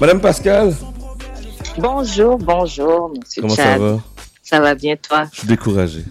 Madame Pascal. Bonjour, bonjour, monsieur Comment ça va? Ça va bien, toi? Je suis découragé.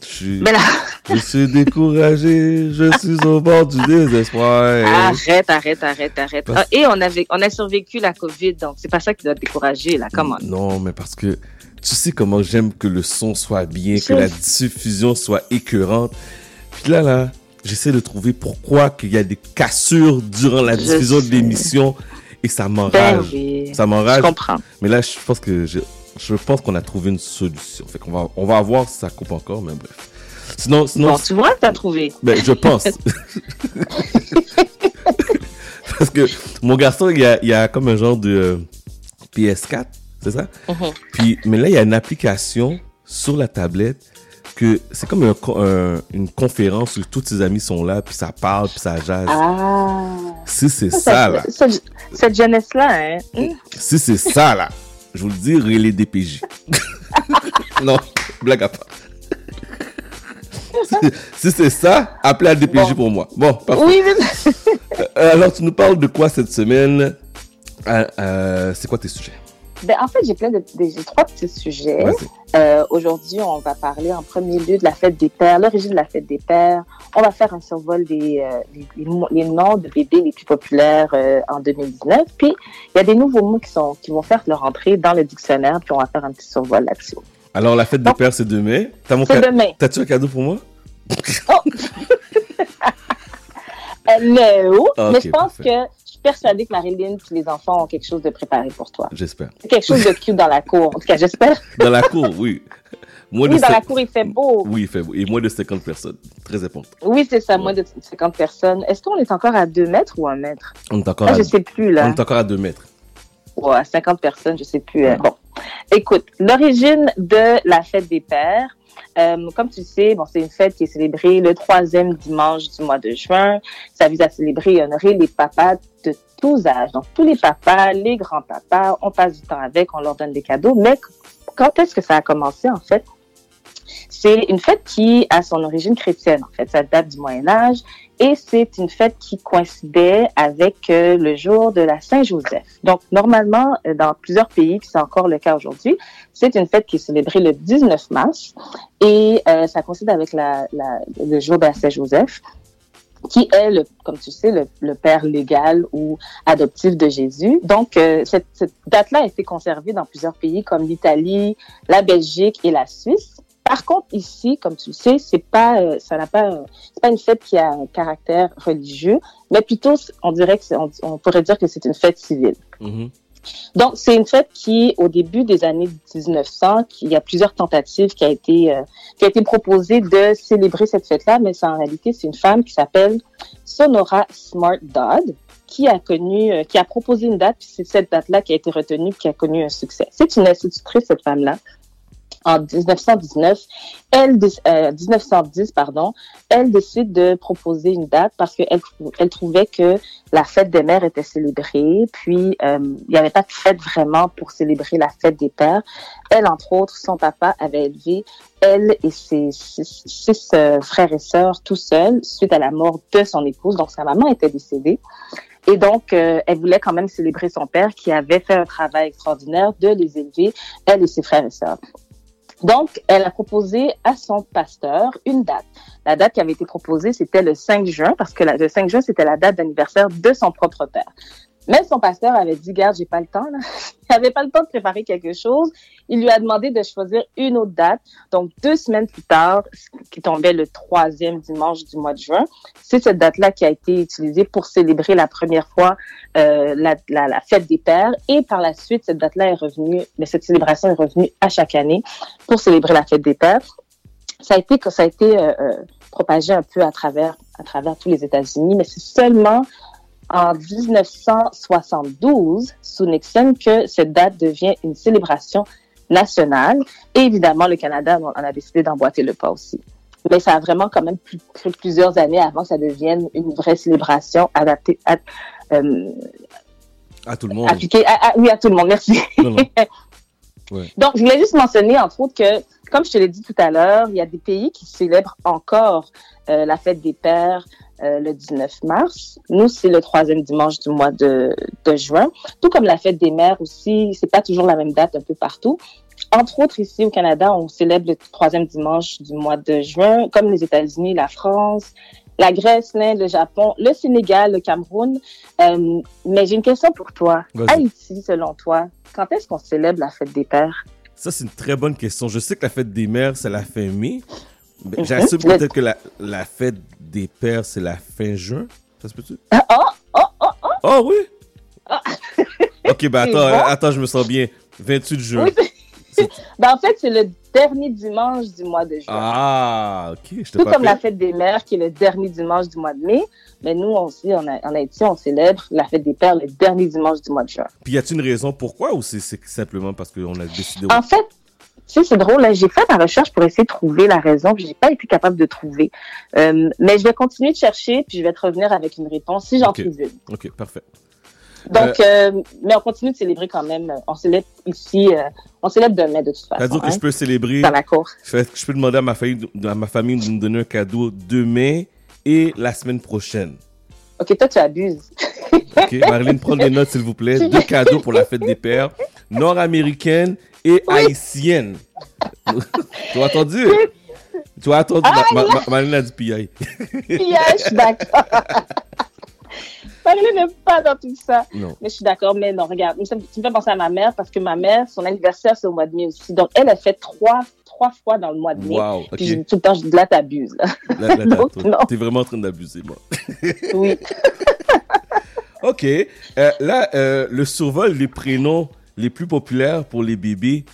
Je suis, je suis découragé, je suis au bord du désespoir. Arrête, arrête, arrête, arrête. Ah, et on, avait, on a survécu la COVID, donc c'est pas ça qui doit te décourager, là, comment? Non, mais parce que tu sais comment j'aime que le son soit bien, que la diffusion soit écœurante. Puis là, là, j'essaie de trouver pourquoi qu'il y a des cassures durant la diffusion de l'émission et ça m'enrage. Ben Ça m'enrage. Je comprends. Mais là, je pense que je, je pense qu'on a trouvé une solution. Fait qu'on va, on va voir si ça coupe encore, mais bref. Sinon, sinon. Bon, tu vois, t'as trouvé. Ben, je pense. Parce que mon garçon, il y a, il y a comme un genre de euh, PS4, c'est ça? Mhm. Puis, mais là, il y a une application sur la tablette que c'est comme un co- un- une conférence où tous tes amis sont là, puis ça parle, puis ça jase. Ah. Si c'est ça, là. Cette, cette jeunesse-là, hein? hum, Si c'est ça, là, je vous le dis, les DPJ. non, blague à part. Si- c'est ça, appelez à DPJ Bon. pour moi. Bon, parfait. Oui, mais... Euh, alors, tu nous parles de quoi cette semaine? Euh, euh, C'est quoi tes sujets? Ben, en fait, j'ai plein de, j'ai trois petits sujets. Euh, Aujourd'hui, on va parler en premier lieu de la fête des pères, l'origine de la fête des pères. On va faire un survol des euh, les, les noms de bébés les plus populaires euh, en 2019. Puis, il y a des nouveaux mots qui sont qui vont faire leur entrée dans le dictionnaire. Puis, on va faire un petit survol là-dessus. Alors, la fête des pères, c'est demain. T'as mon demain. T'as-tu un cadeau pour moi? Euh, no, Ah, mais je pense parfait. que persuadée que Marilyn les enfants ont quelque chose de préparé pour toi. J'espère. Quelque chose de cute dans la cour. En tout cas, j'espère. Dans la cour, oui. Moins Oui, dans la cour, il fait beau. Oui, il fait beau. Et moins de 50 personnes. Très important. Oui, c'est ça, moins de 50 personnes. Est-ce qu'on est encore à 2 mètres ou 1 mètre? On est encore, Là, à... je sais plus, on là. est encore à 2 mètres. Ou à 50 personnes, je sais plus. Bon. Écoute, l'origine de la fête des pères, euh, comme tu sais, bon, c'est une fête qui est célébrée le troisième dimanche du mois de juin. Ça vise à célébrer et honorer les papas de tous âges. Donc, tous les papas, les grands-papas, on passe du temps avec, on leur donne des cadeaux. Mais quand est-ce que ça a commencé, en fait? C'est une fête qui a son origine chrétienne, en fait. Ça date du Moyen Âge et c'est une fête qui coïncidait avec euh, le jour de la Saint-Joseph. Donc, normalement, euh, dans plusieurs pays, puis c'est encore le cas aujourd'hui, c'est une fête qui est célébrée le 19 mars et euh, ça coïncide avec le jour de la Saint-Joseph qui est, comme tu sais, le, père légal ou adoptif de Jésus. Donc, cette, cette date-là a été conservée dans plusieurs pays comme l'Italie, la Belgique et la Suisse. Par contre, ici, comme tu le sais, c'est pas, euh, ça n'a pas, euh, c'est pas une fête qui a un caractère religieux, mais plutôt, on dirait que, on, on pourrait dire que c'est une fête civile. Mhm. Donc, c'est une fête qui, au début des années 1900, qui- il y a plusieurs tentatives qui a été, euh, qui a été proposée de célébrer cette fête-là, mais c'est en réalité, c'est une femme qui s'appelle Sonora Smart Dodd qui a connu, euh, qui a proposé une date, puis c'est cette date-là qui a été retenue, qui a connu un succès. C'est une institutrice, cette femme-là. En 1919, elle, dé- euh, 1910, pardon, elle décide de proposer une date parce qu'elle elle trouvait que la fête des mères était célébrée, puis euh, il n'y avait pas de fête vraiment pour célébrer la fête des pères. Elle, entre autres, son papa avait élevé elle et ses six, euh, frères et sœurs tout seuls suite à la mort de son épouse. Donc, sa maman était décédée. Et donc, elle voulait quand même célébrer son père qui avait fait un travail extraordinaire de les élever, elle et ses frères et sœurs. Donc, elle a proposé à son pasteur une date. La date qui avait été proposée, c'était le 5 juin, parce que le 5 juin, c'était la date d'anniversaire de son propre père. Mais son pasteur avait dit, garde, j'ai pas le temps, là. Il avait pas le temps de préparer quelque chose. Il lui a demandé de choisir une autre date. Donc, deux semaines plus tard, qui tombait le troisième dimanche du mois de juin, c'est cette date-là qui a été utilisée pour célébrer la première fois euh, la, la, la fête des pères. Et par la suite, cette date-là est revenue, mais cette célébration est revenue à chaque année pour célébrer la fête des pères. Ça a été, ça a été euh, euh, propagé un peu à travers, à travers tous les États-Unis, mais c'est seulement en 1972, sous Nixon, que cette date devient une célébration nationale. Et évidemment, le Canada en a décidé d'emboîter le pas aussi. Mais ça a vraiment quand même pris, pris plusieurs années avant que ça devienne une vraie célébration adaptée à, euh, À tout le monde. appliquée à, à- oui, à tout le monde. Merci. Non, non. Ouais. Donc, je voulais juste mentionner, entre autres, que, comme je te l'ai dit tout à l'heure, il y a des pays qui célèbrent encore euh, la fête des pères euh, le 19 mars. Nous, c'est le troisième dimanche du mois de, de juin. Tout comme la fête des mères aussi, c'est pas toujours la même date un peu partout. Entre autres, ici au Canada, on célèbre le troisième dimanche du mois de juin, comme les États-Unis, la France, la Grèce, l'Inde, le Japon, le Sénégal, le Cameroun. Euh, mais j'ai une question pour toi. Haïti, selon toi, quand est-ce qu'on célèbre la fête des pères? Ça, c'est une très bonne question. Je sais que la fête des mères, c'est la fin mai. Mhm. J'assume peut-être que la, la, fête des pères, c'est la fin juin. Ça se peut-tu? oh, oh, oh, oh! Oh, oui! Ok, ben attends, attends, je me sens bien. 28 juin. ben, en fait, c'est le dernier dimanche du mois de juin. Ah, ok. Je Tout comme la fête des mères, qui est le dernier dimanche du mois de mai. Mais nous aussi, en, en Haïti, on célèbre la fête des pères le dernier dimanche du mois de juin. Puis y a-t-il une raison pourquoi ou c'est simplement parce qu'on a décidé? En fait, tu sais, c'est drôle, j'ai fait ma recherche pour essayer de trouver la raison, puis j'ai pas été capable de trouver. Euh, mais je vais continuer de chercher, puis je vais te revenir avec une réponse si j'en trouve une. OK, parfait. Donc, euh, euh, mais on continue de célébrer quand même. On célèbre ici, euh, on célèbre demain de toute façon. C'est-à-dire que je hein, peux célébrer. Dans la cour. Je, je peux demander à ma famille, à ma famille de me donner un cadeau demain et la semaine prochaine. Ok, toi tu abuses. ok, Marilyn, prends des notes s'il vous plaît. Deux cadeaux pour la fête des pères, nord-américaine et haïtienne. tu as entendu? Tu as entendu? Ah, Marilyn a dit PI. PI, je suis d'accord. Marilyn n'est pas dans tout ça. Non. Mais je suis d'accord. Mais non, regarde, tu me fais penser à ma mère parce que ma mère, son anniversaire, c'est au mois de mai aussi. Donc, elle a fait trois, trois fois dans le mois de mai. Wow, Puis tout le temps, je dis là, t'abuses. Là, là t'es vraiment en train d'abuser, moi. oui. OK. Euh, là, euh, le survol des prénoms les plus populaires pour les bébés,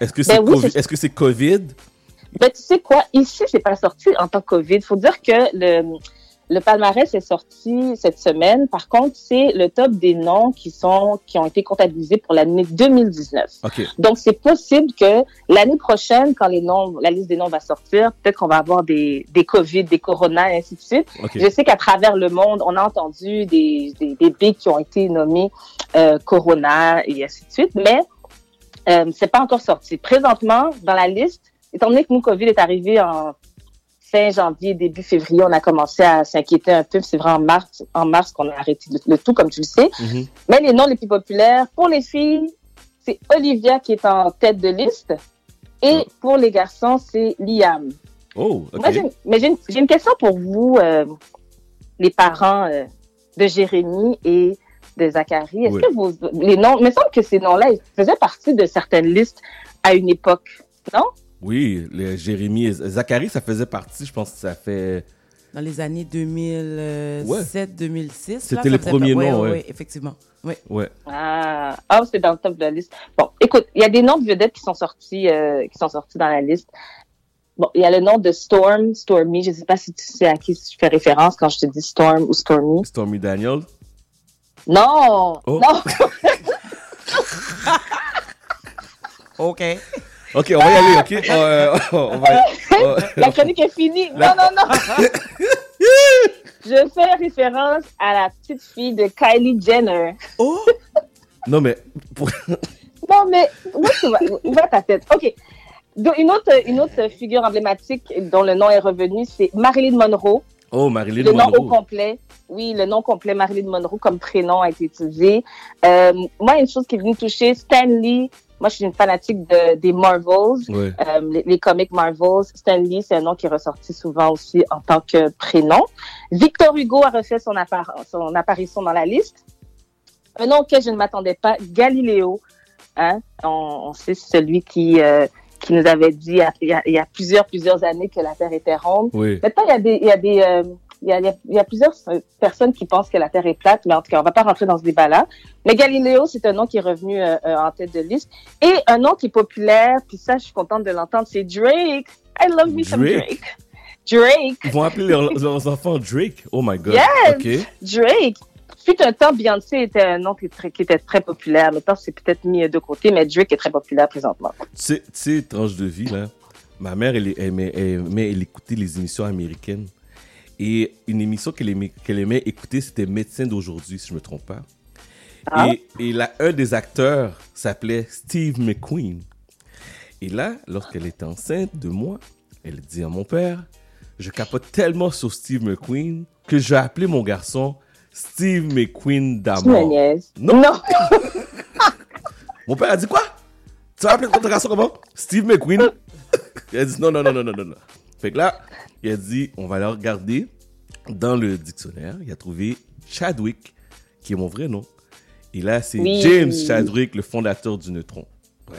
est-ce que c'est ben COVID? Est-ce que c'est COVID? Ben, tu sais quoi? Ici, c'est pas sorti en tant que COVID. Il faut dire que le, le palmarès est sorti cette semaine. Par contre, c'est le top des noms qui sont qui ont été comptabilisés pour l'année 2019. Donc, c'est possible que l'année prochaine, quand les noms, la liste des noms va sortir, peut-être qu'on va avoir des des Covid, des Corona, et ainsi de suite. Je sais qu'à travers le monde, on a entendu des des bébés qui ont été nommés euh, Corona et ainsi de suite, mais euh, c'est pas encore sorti. Présentement, dans la liste, étant donné que nous, Covid est arrivé en fin janvier, début février, on a commencé à s'inquiéter un peu. C'est vraiment en mars, en mars qu'on a arrêté le, tout, comme tu le sais. Mm-hmm. Mais les noms les plus populaires, pour les filles, c'est Olivia qui est en tête de liste. Et oh. pour les garçons, c'est Liam. Oh, OK. mais j'ai une, question pour vous, euh, les parents euh, de Jérémy et de Zachary. Est-ce que vos, les noms, il me semble que ces noms-là faisaient partie de certaines listes à une époque, non? Oui, les Jérémy et Zachary, ça faisait partie, je pense que ça fait. Dans les années 2007-2006. C'était le premier nom, oui. effectivement. Ouais. ouais. Ah, oh, c'est dans le top de la liste. Bon, écoute, il y a des noms de vedettes qui sont sortis, euh, qui sont sortis dans la liste. Bon, il y a le nom de Storm, Stormy. Je ne sais pas si tu sais à qui je fais référence quand je te dis Storm ou Stormy. Stormy Daniel? Non! Oh. Non! OK. Ok, on va y aller, ok? Euh, on va La chronique est finie. Non, non, non. Je fais référence à la petite fille de Kylie Jenner. Oh! non, mais. non, mais va, ta tête? Ok. une, autre, une autre figure emblématique dont le nom est revenu, c'est Marilyn Monroe. Oh, Marilyn Monroe. Le nom complet. Oui, le nom complet Marilyn Monroe comme prénom a été utilisé. Euh, moi, une chose qui est venue toucher, Stanley moi, je suis une fanatique de, des Marvels, euh, les, comics Marvels. Stan Lee, c'est un nom qui est ressorti souvent aussi en tant que prénom. Victor Hugo a refait son, son apparition dans la liste. Un nom auquel je ne m'attendais pas, Galiléo. Hein? On, on sait celui qui euh, qui nous avait dit il y, a, il y, a, plusieurs plusieurs années que la Terre était ronde. Oui. Maintenant, il y a des il y a des euh, il y, a, il y a, plusieurs personnes qui pensent que la Terre est plate, mais en tout cas, on va pas rentrer dans ce débat-là. Mais Galiléo, c'est un nom qui est revenu euh, euh, en tête de liste. Et un nom qui est populaire, puis ça, je suis contente de l'entendre, c'est Drake. I love me some Drake? Drake. Ils vont appeler leurs, enfants Drake. Oh my God. Yes, Drake. Fut un temps, Beyoncé était un nom qui, qui était très populaire. Maintenant, c'est peut-être mis de côté, mais Drake est très populaire présentement. Tu sais, tranche de vie, là. Ma mère, elle, elle, elle écoutait les émissions américaines. Et une émission qu'elle aimait, écouter, c'était Médecin d'aujourd'hui, si je me trompe pas. Ah. Et, et là, un des acteurs s'appelait Steve McQueen. Et là, lorsqu'elle était enceinte de moi, elle dit à mon père, je capote tellement sur Steve McQueen que je vais appeler mon garçon Steve McQueen d'amour. Non. Non. Mon père a dit quoi Tu vas appeler ton garçon comment? Steve McQueen Il a dit non, non, non, non, non, non. Fait que là, il a dit on va aller regarder dans le dictionnaire. Il a trouvé Chadwick, qui est mon vrai nom. Et là, c'est Oui. James Chadwick, le fondateur du neutron. Ouais.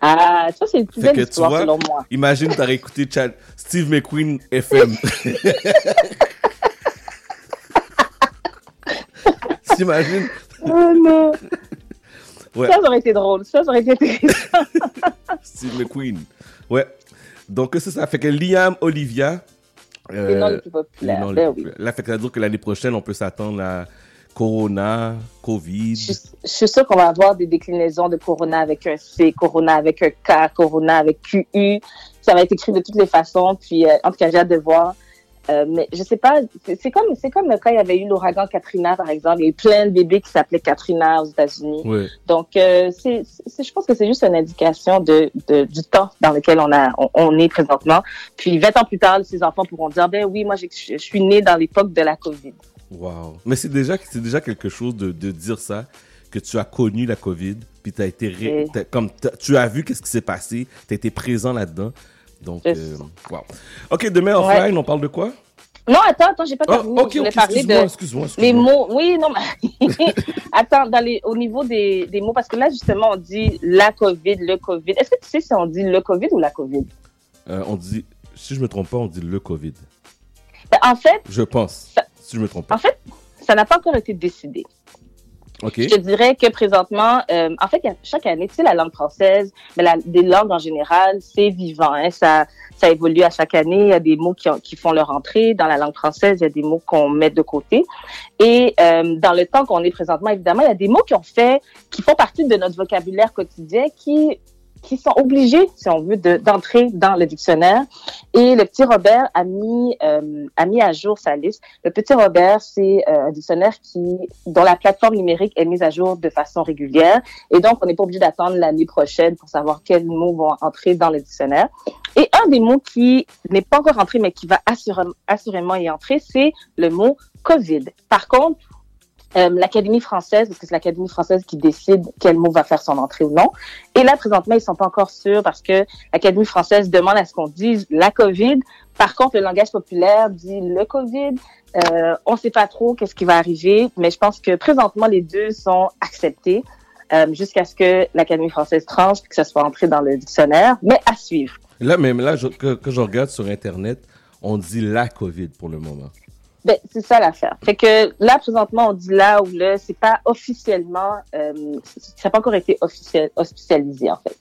Ah, ça, c'est une plus belle que tu histoire, vois, selon moi. imagine, t'aurais écouté Chad- Steve McQueen FM. T'imagines? Oh non. Ouais. Ça, ça aurait été drôle. Ça, ça aurait été intéressant. Steve McQueen. Ouais. Donc, c'est ça. Fait que Liam Olivia. euh, Les noms les plus populaires. les Ben oui. Là, fait que ça veut dire que l'année prochaine, on peut s'attendre à Corona, Covid. Je, je suis sûre qu'on va avoir des déclinaisons de Corona avec un C, Corona avec un K, Corona avec QU. Ça va être écrit de toutes les façons. Puis, euh, en tout cas, j'ai hâte de voir. Euh, mais je sais pas, c'est comme, c'est comme quand il y avait eu l'ouragan Katrina, par exemple. Il y a eu plein de bébés qui s'appelaient Katrina aux États-Unis. Donc, euh, c'est, je pense que c'est juste une indication de, de- du temps dans lequel on, a, on, on est présentement. Puis, 20 ans plus tard, ces enfants pourront dire, ben oui, moi, j'ai- je suis né dans l'époque de la COVID. Wow. Mais c'est déjà, c'est déjà quelque chose de, de dire ça, que tu as connu la COVID, puis été, ré- Oui. t'as- comme tu as vu qu'est-ce qui s'est passé, tu as été présent là-dedans. Donc, euh, wow. Ok, demain offline, on parle de quoi? Non, attends, attends, j'ai pas Oh, terminé. ok, je voulais ok, parler excuse-moi, de excuse-moi, les mots. Oui, non, mais attends, dans les, au niveau des, des mots, parce que là, justement, on dit la COVID, le COVID. Est-ce que tu sais si on dit le COVID ou la COVID? Euh, on dit, si je me trompe pas, on dit le COVID. Ben, en fait, Je pense, Ça- si je me trompe pas. en fait, ça n'a pas encore été décidé. Je dirais que présentement, euh, en fait, chaque année, tu sais, la langue française, mais la, des langues en général, c'est vivant. Hein, ça, ça évolue à chaque année. Il y a des mots qui, ont- qui font leur entrée dans la langue française. Il y a des mots qu'on met de côté. Et euh, dans le temps qu'on est présentement, évidemment, il y a des mots qui ont fait, qui font partie de notre vocabulaire quotidien, qui qui sont obligés, si on veut, de- d'entrer dans le dictionnaire. Et le petit Robert a mis, euh, a mis à jour sa liste. Le petit Robert, c'est euh, un dictionnaire qui, dont la plateforme numérique est mise à jour de façon régulière. Et donc, on n'est pas obligé d'attendre l'année prochaine pour savoir quels mots vont entrer dans le dictionnaire. Et un des mots qui n'est pas encore entré, mais qui va assurément y entrer, c'est le mot COVID. Par contre, euh, l'Académie française, parce que c'est l'Académie française qui décide quel mot va faire son entrée ou non. Et là, présentement, ils sont pas encore sûrs parce que l'Académie française demande à ce qu'on dise la COVID. Par contre, le langage populaire dit le COVID. Euh, on sait pas trop qu'est-ce qui va arriver, mais je pense que présentement, les deux sont acceptés euh, jusqu'à ce que l'Académie française tranche que ça soit entré dans le dictionnaire, mais à suivre. Là, même là, que, que je regarde sur Internet, on dit la COVID pour le moment. Ben, c'est ça l'affaire. Fait que là, présentement, on dit là ou là, c'est pas officiellement, euh, ça n'a pas encore été officiel, officialisé, en fait.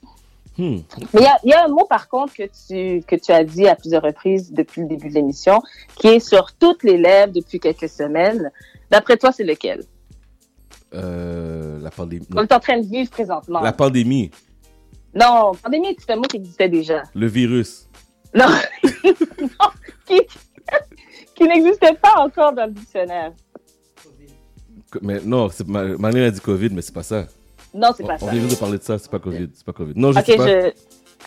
Hmm. Mais il y a, il y a un mot, par contre, que tu, que tu as dit à plusieurs reprises depuis le début de l'émission, qui est sur toutes les lèvres depuis quelques semaines. D'après toi, c'est lequel? Euh, la pandémie. On est en train de vivre présentement. La pandémie, Non, pandémie, c'est un mot qui existait déjà. le virus. Non, non qui, qui n'existait pas encore dans le dictionnaire. Mais non, c'est- Ma- Marlène a dit Covid, mais c'est pas ça. Non, c'est On, pas on ça. vient juste de parler de ça, c'est pas Covid. C'est pas Covid. Non, je Ok, sais pas. je...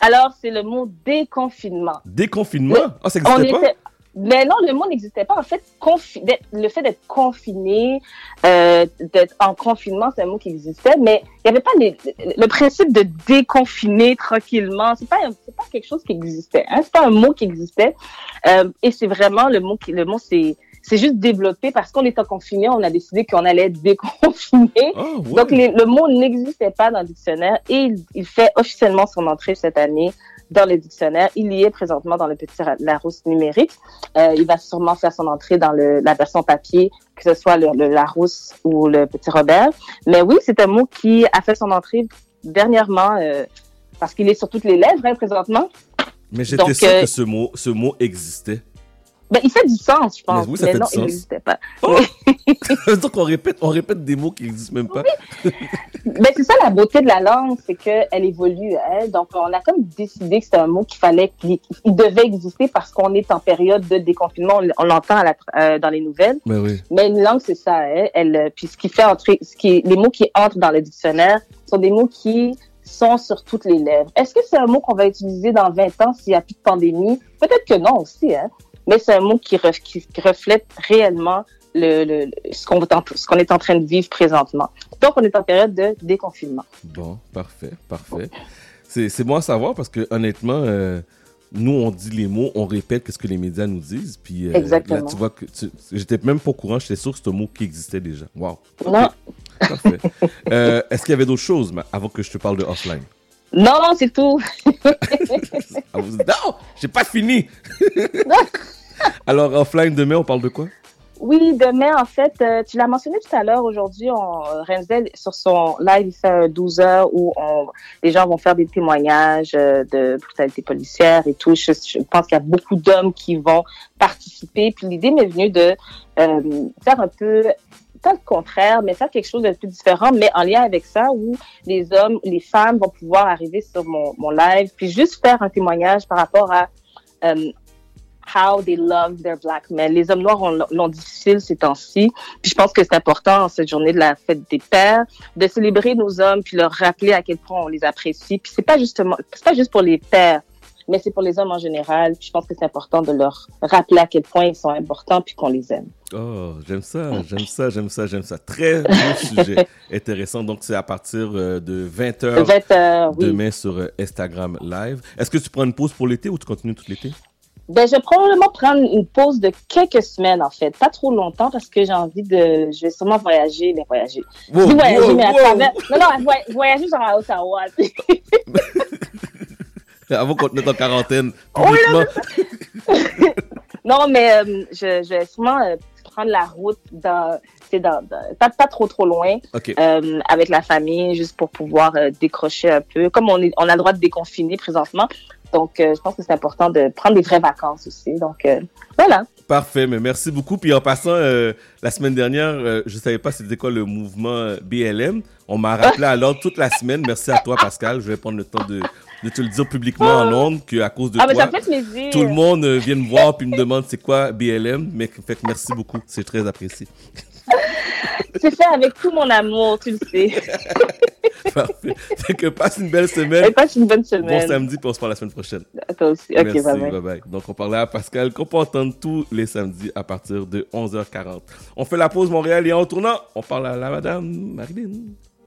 Alors, c'est le mot déconfinement. Déconfinement? Ah, ça On n'existait pas? était... Mais non, le mot n'existait pas. En fait, confi- le fait d'être confiné, euh, d'être en confinement, c'est un mot qui existait, mais il n'y avait pas les- le principe de déconfiner tranquillement. C'est pas, c'est pas quelque chose qui existait. Hein? C'est pas un mot qui existait. Euh, et c'est vraiment le mot qui, le mot c'est, c'est juste développé parce qu'on était confiné, on a décidé qu'on allait être déconfiné. Ouais. Donc, les- le mot n'existait pas dans le dictionnaire et il, il fait officiellement son entrée cette année dans le dictionnaire. Il y est présentement dans le petit Larousse numérique. Euh, il va sûrement faire son entrée dans le, la version papier, que ce soit le, le Larousse ou le petit Robert. Mais oui, c'est un mot qui a fait son entrée dernièrement euh, parce qu'il est sur toutes les lèvres hein, présentement. mais j'étais sûr euh, que ce mot, ce mot existait. Ben, il fait du sens, je pense. Mais oui, ça fait non, du il n'existait pas. Donc, on répète, on répète des mots qui n'existent même pas. Ben, c'est ça la beauté de la langue, c'est qu'elle évolue. Hein? Donc, on a comme décidé que c'était un mot qu'il fallait, qu'il il devait exister parce qu'on est en période de déconfinement. On, l'entend à la- euh, dans les nouvelles. Mais oui. Mais une langue, c'est ça. Hein? Elle, euh, puis ce qui fait entrer, ce qui, les mots qui entrent dans le dictionnaire sont des mots qui sont sur toutes les lèvres. Est-ce que c'est un mot qu'on va utiliser dans 20 ans s'il n'y a plus de pandémie? Peut-être que non aussi. Hein? Mais c'est un mot qui, qui reflète réellement le, le, ce qu'on est en train de vivre présentement. Donc, on est en période de déconfinement. Bon, parfait, parfait. C'est bon à savoir parce que honnêtement, euh, nous, on dit les mots, on répète ce que les médias nous disent. Puis euh, Exactement. là, tu vois que j'étais même pas au courant, j'étais sûr que c'était un mot qui existait déjà. Wow. Non. Parfait. euh, Est-ce qu'il y avait d'autres choses avant que je te parle de offline? Non, non, c'est tout. Non, j'ai pas fini. Alors, offline, demain, on parle de quoi? Oui, demain, en fait, euh, tu l'as mentionné tout à l'heure, aujourd'hui, euh, Renzel, sur son live, il fait 12 heures où on, les gens vont faire des témoignages euh, de brutalité policière et tout. Je, pense qu'il y a beaucoup d'hommes qui vont participer. Puis l'idée m'est venue de euh, faire un peu pas le contraire, mais faire quelque chose de plus différent, mais en lien avec ça, où les hommes, les femmes vont pouvoir arriver sur mon, live, puis juste faire un témoignage par rapport à euh, how they love their black men. Les hommes noirs l'ont difficile ces temps-ci. Puis je pense que c'est important en cette journée de la fête des pères de célébrer nos hommes puis leur rappeler à quel point on les apprécie. Puis c'est pas justement, c'est pas juste pour les pères, mais c'est pour les hommes en général. Puis je pense que c'est important de leur rappeler à quel point ils sont importants puis qu'on les aime. Oh, j'aime ça, j'aime ça, j'aime ça, j'aime ça. Très beau sujet intéressant. Donc, c'est à partir euh, de 20h 20h, oui. demain sur euh, Instagram Live. Est-ce que tu prends une pause pour l'été ou tu continues tout l'été? Ben, je vais probablement prendre une pause de quelques semaines, en fait. Pas trop longtemps parce que j'ai envie de. Je vais sûrement voyager, mais voyager. Wow, voyager, wow, mais à wow. travers. Non, non, voy- voyager genre à Ottawa. Avant qu'on te mette en quarantaine Oui, publiquement. non, mais euh, je, je vais sûrement euh, prendre la route dans. Dans, dans- pas, pas trop trop loin euh, avec la famille juste pour pouvoir euh, décrocher un peu comme on est on a le droit de déconfiner présentement donc euh, je pense que c'est important de prendre des vraies vacances aussi donc euh, voilà Parfait, mais merci beaucoup. Puis en passant, euh, la semaine dernière, je savais pas c'était quoi le mouvement BLM. On m'a rappelé alors toute la semaine. Merci à toi, Pascal. Je vais prendre le temps de, de te le dire publiquement en ondes qu'à cause de ah toi, tout le monde vient me voir puis me demande c'est quoi BLM. Mais fait merci beaucoup. C'est très apprécié. C'est fait avec tout mon amour tu le sais Parfait. Fait que passe une belle semaine. et passe une bonne Bon semaine samedi, puis on se parle la semaine prochaine. à toi aussi ok Merci, bye bye bye bye. Donc, on parlait à Pascal qu'on peut entendre tous les samedis à partir de 11h40. On fait la pause Montréal et en tournant, on parle à la madame Marilyn.